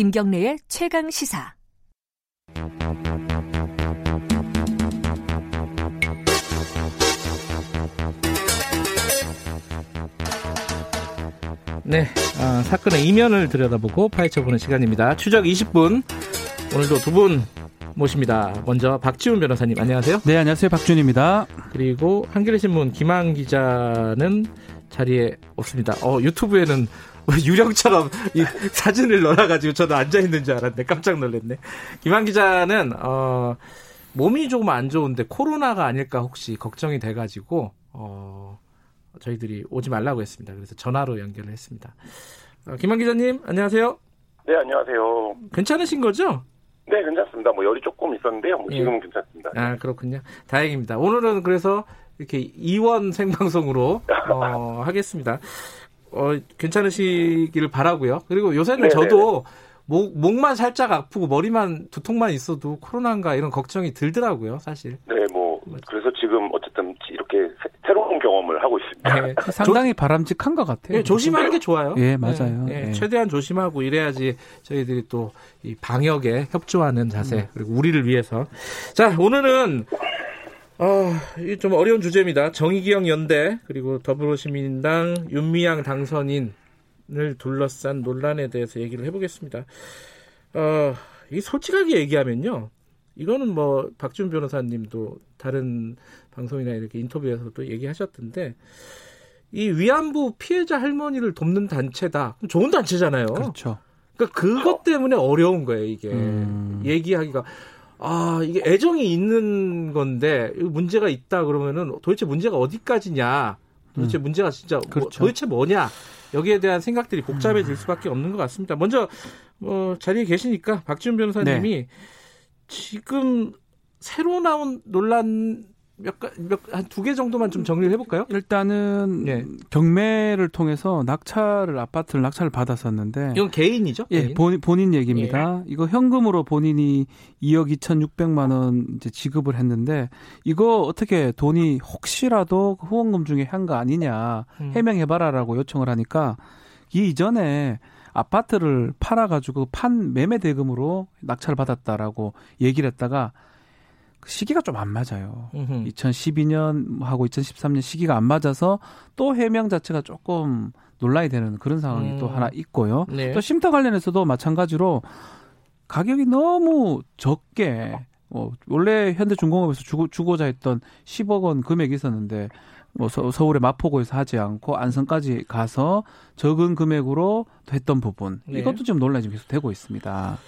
김경래의 최강 시사. 네, 아, 사건의 이면을 들여다보고 파헤쳐보는 시간입니다. 추적 20분. 오늘도 두 분 모십니다. 먼저 박지훈 변호사님 안녕하세요. 네, 안녕하세요. 박준입니다. 그리고 한겨레 신문 김한 기자는 자리에 없습니다. 어, 유튜브에는 유령처럼 이 사진을 넣어가지고 저도 앉아 있는 줄 알았는데 깜짝 놀랐네. 김한 기자는 어, 몸이 조금 안 좋은데 코로나가 아닐까 혹시 걱정이 돼가지고 어, 저희들이 오지 말라고 했습니다. 그래서 전화로 연결을 했습니다. 어, 김한 기자님 안녕하세요. 네, 안녕하세요. 괜찮으신 거죠? 네, 괜찮습니다. 뭐 열이 조금 있었는데요. 뭐 지금은 예. 괜찮습니다. 아, 그렇군요. 다행입니다. 오늘은 그래서 이렇게 이원 생방송으로 어, 하겠습니다. 어, 괜찮으시기를 바라고요. 그리고 요새는 네네네. 저도 목, 목만 살짝 아프고 머리만 두통만 있어도 코로나인가 이런 걱정이 들더라고요, 사실. 네, 뭐 그래서 지금 어쨌든 이렇게 새로운 경험을 하고 있습니다. 네, 상당히 바람직한 것 같아요. 네, 조심하는 게 좋아요. 예, 맞아요. 네, 네, 최대한 조심하고 이래야지 저희들이 또이 방역에 협조하는 자세 음. 그리고 우리를 위해서. 자, 오늘은 어, 좀 어려운 주제입니다. 정의기억 연대 그리고 더불어시민당 윤미향 당선인을 둘러싼 논란에 대해서 얘기를 해보겠습니다. 어, 이 솔직하게 얘기하면요. 이거는 뭐 박준 변호사님도 다른 방송이나 이렇게 인터뷰에서도 얘기하셨던데 이 위안부 피해자 할머니를 돕는 단체다. 좋은 단체잖아요. 그렇죠. 그러니까 그것 때문에 어려운 거예요, 이게. 음. 얘기하기가 아, 이게 애정이 있는 건데 문제가 있다 그러면은 도대체 문제가 어디까지냐? 도대체 음. 문제가 진짜 뭐 그렇죠. 뭐, 도대체 뭐냐? 여기에 대한 생각들이 복잡해질 음. 수밖에 없는 것 같습니다. 먼저 뭐 자리에 계시니까 박지훈 변호사님이 네. 지금 새로 나온 논란 몇몇한 두 개 정도만 좀 정리를 해볼까요? 일단은 예. 경매를 통해서 낙찰을 아파트를 낙찰을 받았었는데 이건 개인이죠? 예, 개인? 본, 본인 얘기입니다. 예. 이거 현금으로 본인이 2억 2,600만 원 이제 지급을 했는데 이거 어떻게 돈이 혹시라도 후원금 중에 한 거 아니냐 음. 해명해봐라라고 요청을 하니까 이 이전에 아파트를 팔아가지고 판 매매 대금으로 낙찰을 받았다라고 얘기를 했다가 그 시기가 좀 안 맞아요. 음흠. 2012년하고 2013년 시기가 안 맞아서 또 해명 자체가 조금 논란이 되는 그런 상황이 음. 또 하나 있고요. 네. 또 쉼터 관련해서도 마찬가지로 가격이 너무 적게 뭐 원래 현대중공업에서 주고, 주고자 했던 10억 원 금액이 있었는데 뭐 서, 울의 마포구에서 하지 않고 안성까지 가서 적은 금액으로 했던 부분 네. 이것도 지금 논란이 계속 되고 있습니다.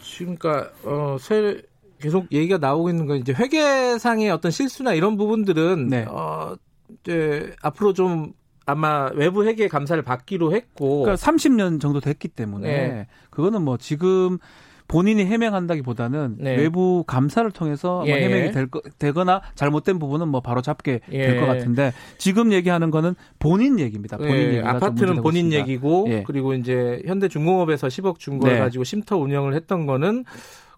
지금 그러니까 어, 세 계속 얘기가 나오고 있는 건 이제 회계상의 어떤 실수나 이런 부분들은 네. 어 이제 앞으로 좀 아마 외부 회계 감사를 받기로 했고 그러니까 30년 정도 됐기 때문에 네. 그거는 뭐 지금 본인이 해명한다기보다는 네. 외부 감사를 통해서 뭐 예. 뭐 해명이 될 거, 되거나 잘못된 부분은 뭐 바로 잡게 예. 될것 같은데 지금 얘기하는 거는 본인 얘기입니다. 본인 예. 아파트는 본인 있습니다. 얘기고 예. 그리고 이제 현대중공업에서 10억 준걸 가지고 쉼터 운영을 했던 거는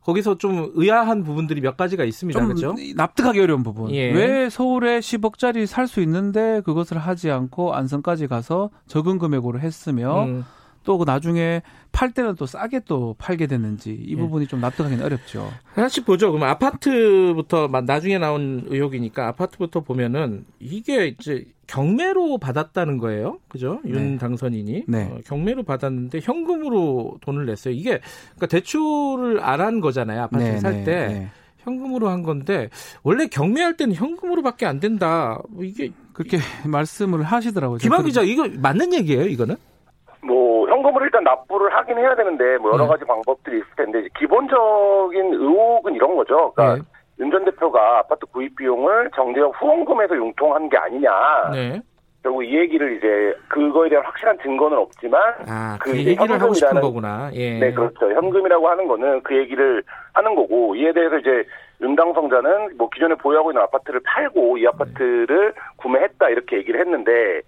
거기서 좀 의아한 부분들이 몇 가지가 있습니다. 좀 그렇죠? 납득하기 어려운 부분. 예. 왜 서울에 10억짜리 살 수 있는데 그것을 하지 않고 안성까지 가서 적은 금액으로 했으며 음. 또그 나중에 팔 때는 또 싸게 또 팔게 됐는지 이 예. 부분이 예. 좀 납득하기는 어렵죠. 하나씩 보죠. 그럼 아파트부터 나중에 나온 의혹이니까 아파트부터 보면은 이게 이제 경매로 받았다는 거예요. 그죠? 네. 윤 당선인이 네. 어, 경매로 받았는데 현금으로 돈을 냈어요. 이게 그러니까 대출을 안 한 거잖아요. 아파트 네, 살때 네, 네. 현금으로 한 건데 원래 경매할 때는 현금으로밖에 안 된다. 뭐 이게 그렇게 말씀을 하시더라고요. 김한 기자 이거 맞는 얘기예요? 이거는? 일단 납부를 하긴 해야 되는데 뭐 여러 네. 가지 방법들이 있을 텐데 기본적인 의혹은 이런 거죠. 그러니까 네. 윤전 대표가 아파트 구입 비용을 정대협 후원금에서 융통한 게 아니냐. 네. 결국 이 얘기를 이제 그거에 대한 확실한 증거는 없지만 아, 그, 그 얘기를 하고 싶은 거구나. 예. 네, 그렇죠. 현금이라고 하는 거는 그 얘기를 하는 거고 이에 대해서 이제 윤당성자는 뭐 기존에 보유하고 있는 아파트를 팔고 이 아파트를 네. 구매했다 이렇게 얘기를 했는데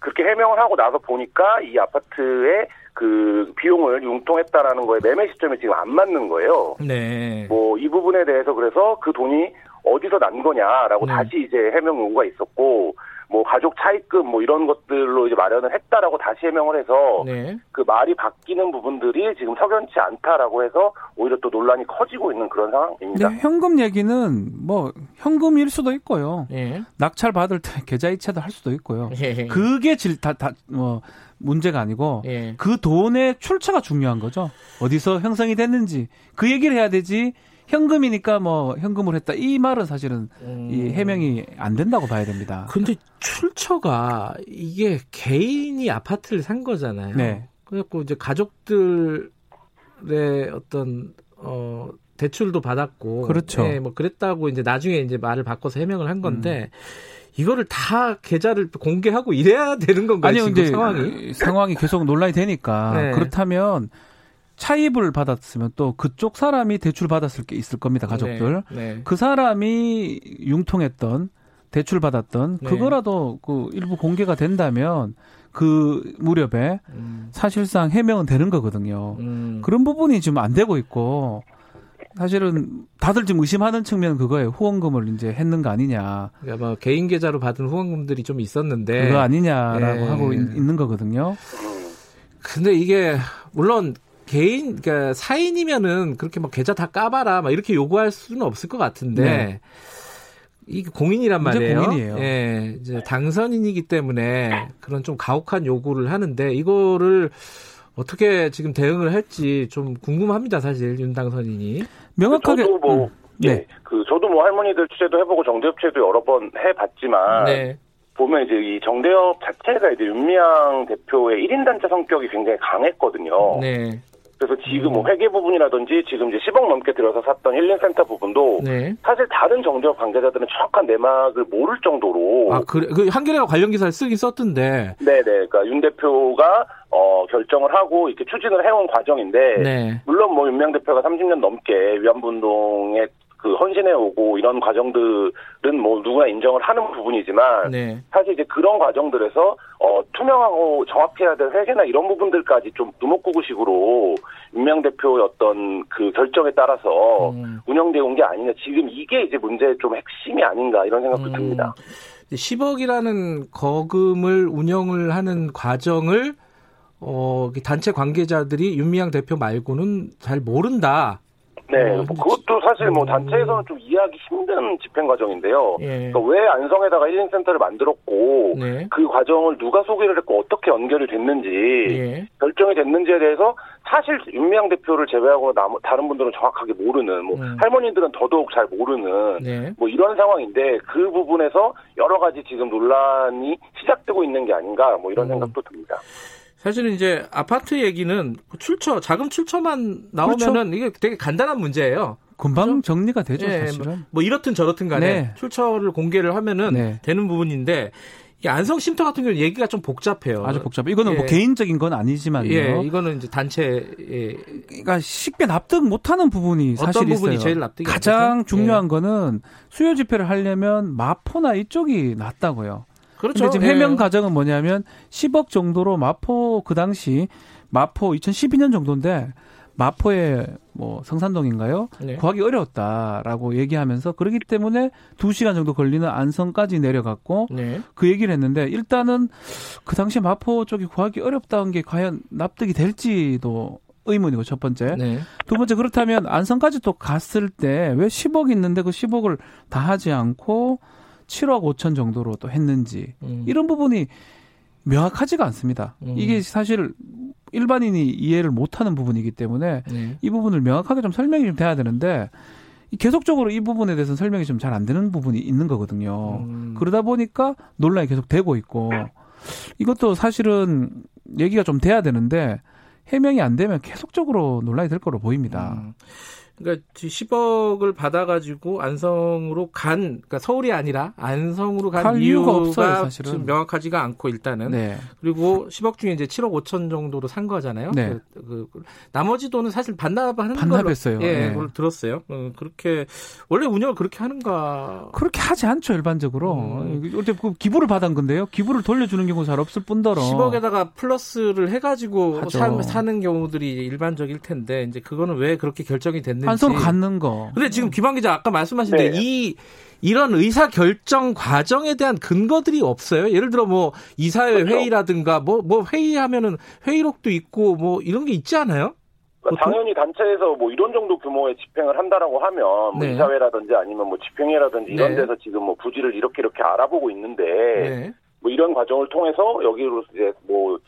그렇게 해명을 하고 나서 보니까 이 아파트에 그 비용을 융통했다라는 거에 매매 시점이 지금 안 맞는 거예요. 네. 뭐 이 부분에 대해서 그래서 그 돈이 어디서 난 거냐라고 네. 다시 이제 해명 요구가 있었고 뭐 가족 차입금 뭐 이런 것들로 이제 마련을 했다라고 다시 해명을 해서 네. 그 말이 바뀌는 부분들이 지금 석연치 않다라고 해서 오히려 또 논란이 커지고 있는 그런 상황입니다. 근데 현금 얘기는 뭐 현금일 수도 있고요. 예. 낙찰 받을 때 계좌 이체도 할 수도 있고요. 예. 그게 질다다 뭐 문제가 아니고 예. 그 돈의 출처가 중요한 거죠. 어디서 형성이 됐는지 그 얘기를 해야 되지. 현금이니까 뭐 현금을 했다 이 말은 사실은 음. 이 해명이 안 된다고 봐야 됩니다. 근데 출처가 이게 개인이 아파트를 산 거잖아요. 네. 그래갖고 이제 가족들의 어떤 어 대출도 받았고 그렇죠. 네, 뭐 그랬다고 이제 나중에 이제 말을 바꿔서 해명을 한 건데 이거를 다 계좌를 공개하고 이래야 되는 건가요? 아니요, 지금 상황이. 상황이 계속 논란이 되니까 네. 그렇다면 차입을 받았으면 또 그쪽 사람이 대출 받았을 게 있을 겁니다, 가족들. 네. 네. 그 사람이 융통했던 대출 받았던 네. 그거라도 그 일부 공개가 된다면 그 무렵에 음, 사실상 해명은 되는 거거든요. 음. 그런 부분이 지금 안 되고 있고 사실은 다들 지금 의심하는 측면은 그거예요. 후원금을 이제 했는 거 아니냐. 그러니까 뭐 개인 계좌로 받은 후원금들이 좀 있었는데 그거 아니냐라고 네. 하고 있, 있는 거거든요. 근데 이게 물론 개인 그러니까 사인이면은 그렇게 막 계좌 다 까봐라 막 이렇게 요구할 수는 없을 것 같은데 네. 이게 공인이란 말이에요. 공인이에요. 예, 이제 당선인이기 때문에 그런 좀 가혹한 요구를 하는데 이거를 어떻게 지금 대응을 할지 좀 궁금합니다, 사실 윤 당선인이. 명확하게 저도 뭐 음, 네. 예, 그 저도 뭐 할머니들 취재도 해보고 정대협 취재도 여러 번 해봤지만 네. 보면 이제 이 정대협 자체가 이제 윤미향 대표의 1인 단체 성격이 굉장히 강했거든요. 네. 그래서 지금 뭐 회계 부분이라든지 지금 이제 10억 넘게 들여서 샀던 힐링센터 부분도 네. 사실 다른 정대협 관계자들은 정확한 내막을 모를 정도로 아, 그래. 그 한겨레가 관련 기사를 쓰긴 썼던데. 네네 그러니까 윤 대표가 어 결정을 하고 이렇게 추진을 해온 과정인데 네. 물론 뭐 윤명 대표가 30년 넘게 위안부 운동에 그 헌신해 오고 이런 과정들은 뭐 누구나 인정을 하는 부분이지만 네. 사실 이제 그런 과정들에서 어 투명하고 정확해야 될 회계나 이런 부분들까지 좀 두목구구식으로 윤명 대표의 어떤 그 결정에 따라서 음. 운영되어 온 게 아니냐 지금 이게 이제 문제의 좀 핵심이 아닌가 이런 생각도 음. 듭니다. 10억이라는 거금을 운영을 하는 과정을 어, 단체 관계자들이 윤미향 대표 말고는 잘 모른다. 네, 어, 뭐 그것도 사실 뭐 음. 단체에서는 좀 이해하기 힘든 집행 과정인데요. 예. 그러니까 왜 안성에다가 힐링센터를 만들었고 네. 그 과정을 누가 소개를 했고 어떻게 연결이 됐는지 예. 결정이 됐는지에 대해서 사실 윤미향 대표를 제외하고 남- 다른 분들은 정확하게 모르는 뭐 음. 할머니들은 더더욱 잘 모르는 네. 뭐 이런 상황인데 그 부분에서 여러 가지 지금 논란이 시작되고 있는 게 아닌가 뭐 이런 음. 생각도 듭니다. 사실은 이제 아파트 얘기는 그 출처, 자금 출처만 나오면은 이게 되게 간단한 문제예요. 금방 정리가 되죠, 예, 사실은. 뭐 이렇든 저렇든 간에 네. 출처를 공개를 하면은 네. 되는 부분인데 이 안성 쉼터 같은 경우는 얘기가 좀 복잡해요. 아주 복잡해. 이거는 뭐 예. 개인적인 건 아니지만요. 예, 이거는 이제 단체 예, 그러니까 쉽게 납득 못하는 부분이 어떤 사실 부분이 있어요. 제일 납득이 안 가장? 중요한 거는 수요 집회를 하려면 마포나 이쪽이 낫다고요. 그렇죠. 지금 예. 해명 과정은 뭐냐면 10억 정도로 마포 그 당시 마포 2012년 정도인데 마포에 뭐 성산동인가요? 네. 구하기 어려웠다라고 얘기하면서 그러기 때문에 2시간 정도 걸리는 안성까지 내려갔고 네. 그 얘기를 했는데 일단은 그 당시 마포 쪽이 구하기 어렵다는 게 과연 납득이 될지도 의문이고 첫 번째. 네. 두 번째 그렇다면 안성까지 또 갔을 때 왜 10억 있는데 그 10억을 다 하지 않고 7억 5천 정도로 또 했는지 음. 이런 부분이 명확하지가 않습니다. 음. 이게 사실 일반인이 이해를 못하는 부분이기 때문에 네. 이 부분을 명확하게 좀 설명이 좀 돼야 되는데 이 계속적으로 이 부분에 대해서는 설명이 좀 잘 안 되는 부분이 있는 거거든요. 음. 그러다 보니까 논란이 계속 되고 있고 이것도 사실은 얘기가 좀 돼야 되는데 해명이 안 되면 계속적으로 논란이 될 거로 보입니다. 음. 그러니까 10억을 받아가지고 안성으로 간, 그러니까 서울이 아니라 안성으로 간갈 이유가 이유가 없어요, 사실은. 지금 명확하지가 않고 일단은 네. 그리고 10억 중에 이제 7억 5천 정도로 산 거잖아요. 네. 그, 그, 나머지 돈은 사실 반납하는 반납했어요. 걸로 예, 네. 그걸 들었어요. 어, 그렇게 원래 운영을 그렇게 하는가? 그렇게 하지 않죠 일반적으로. 음. 어때 그 기부를 받은 건데요. 기부를 돌려주는 경우 잘 없을 뿐더러. 10억에다가 플러스를 해가지고. 사, 사는 경우들이 일반적일 텐데 이제 그거는 왜 그렇게 결정이 됐는지 한 손 갖는 거. 근데 지금 김한 기자 아까 말씀하신 네. 이 이런 의사 결정 과정에 대한 근거들이 없어요. 예를 들어 뭐 이사회 그렇죠. 회의라든가 뭐뭐 뭐 회의하면은 회의록도 있고 뭐 이런 게 있지 않아요? 그러니까 당연히 단체에서 뭐 이런 정도 규모의 집행을 한다라고 하면 뭐 네. 이사회라든지 아니면 뭐 집행회라든지 이런 네. 데서 지금 뭐 부지를 이렇게 이렇게 알아보고 있는데 네. 뭐 이런 과정을 통해서 여기로 이제 뭐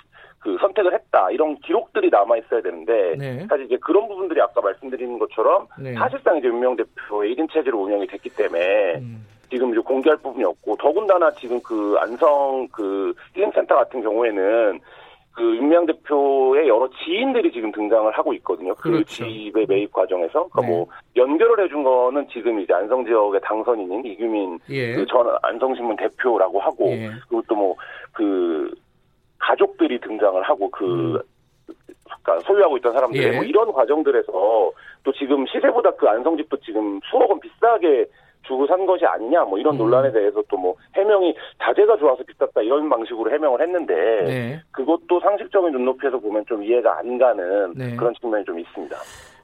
그 선택을 했다 이런 기록들이 남아 있어야 되는데 네. 사실 이제 그런 부분들이 아까 말씀드린 것처럼 네. 사실상 이제 윤명 대표의 1인 체제로 운영이 됐기 때문에 음. 지금 이제 공개할 부분이 없고 더군다나 지금 그 안성 그 힐링센터 같은 경우에는 그 윤명 대표의 여러 지인들이 지금 등장을 하고 있거든요. 그 그렇죠. 집의 매입 과정에서. 그러니까 네. 뭐 연결을 해준 거는 지금 이제 안성 지역의 당선인인 이규민 예. 그전 안성신문 대표라고 하고 예. 그리고 또뭐그 가족들이 등장을 하고 그 음. 그러니까 소유하고 있던 사람들 예. 뭐 이런 과정들에서 또 지금 시세보다 그 안성집도 지금 수억 원 비싸게 주고 산 것이 아니냐 뭐 이런 음. 논란에 대해서 또 뭐 해명이 자재가 좋아서 비쌌다 이런 방식으로 해명을 했는데 네. 그것도 상식적인 눈높이에서 보면 좀 이해가 안 가는 네. 그런 측면이 좀 있습니다.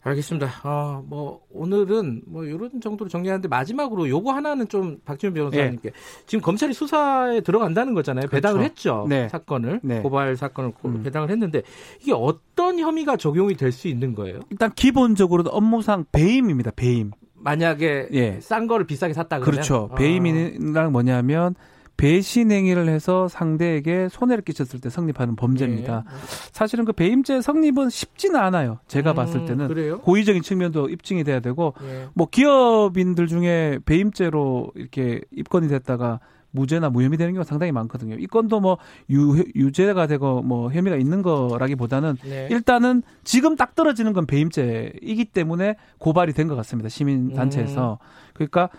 알겠습니다. 어, 뭐 오늘은 뭐 이런 정도로 정리하는데 마지막으로 요거 하나는 좀 박지훈 변호사님께 네. 지금 검찰이 수사에 들어간다는 거잖아요. 배당을 그렇죠. 했죠. 네. 사건을 네. 고발 사건을 음. 배당을 했는데 이게 어떤 혐의가 적용이 될 수 있는 거예요? 일단 기본적으로는 업무상 배임입니다. 배임. 만약에 예. 싼 거를 비싸게 샀다 그러면 그렇죠. 아. 배임이란 뭐냐면 배신 행위를 해서 상대에게 손해를 끼쳤을 때 성립하는 범죄입니다. 예. 사실은 그 배임죄 성립은 쉽지는 않아요. 제가 음, 봤을 때는 그래요? 고의적인 측면도 입증이 돼야 되고 예. 뭐 기업인들 중에 배임죄로 이렇게 입건이 됐다가 무죄나 무혐의 되는 경우가 상당히 많거든요. 이 건도 뭐 유, 유죄가 되고 뭐 혐의가 있는 거라기보다는 네. 일단은 지금 딱 떨어지는 건 배임죄이기 때문에 고발이 된 것 같습니다. 시민단체에서. 음. 그러니까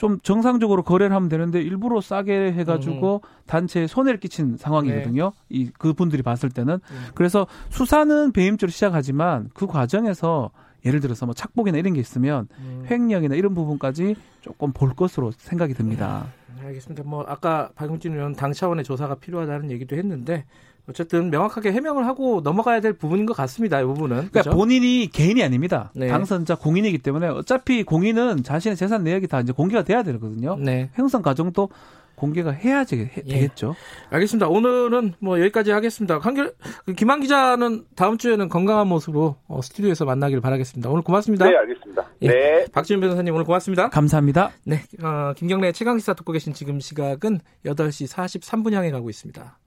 좀 정상적으로 거래를 하면 되는데 일부러 싸게 해가지고 음. 단체에 손해를 끼친 상황이거든요. 네. 이 그분들이 봤을 때는 음. 그래서 수사는 배임죄로 시작하지만 그 과정에서 예를 들어서 뭐 착복이나 이런 게 있으면 음. 횡령이나 이런 부분까지 조금 볼 것으로 생각이 듭니다. 네, 알겠습니다. 뭐 아까 박용진 의원 당 차원의 조사가 필요하다는 얘기도 했는데 어쨌든 명확하게 해명을 하고 넘어가야 될 부분인 것 같습니다. 이 부분은. 그러니까 그렇죠? 본인이 개인이 아닙니다. 네. 당선자 공인이기 때문에 어차피 공인은 자신의 재산 내역이 다 이제 공개가 돼야 되거든요. 네. 행성 과정도 공개가 해야지 해, 예. 되겠죠. 알겠습니다. 오늘은 뭐 여기까지 하겠습니다. 한결 그 김한 기자는 다음 주에는 건강한 모습으로 어, 스튜디오에서 만나길 바라겠습니다. 오늘 고맙습니다. 네, 알겠습니다. 예. 네. 박지훈 변호사님 오늘 고맙습니다. 감사합니다. 네, 어, 김경래 최강 기사 듣고 계신 지금 시각은 8시 43분 향해 가고 있습니다.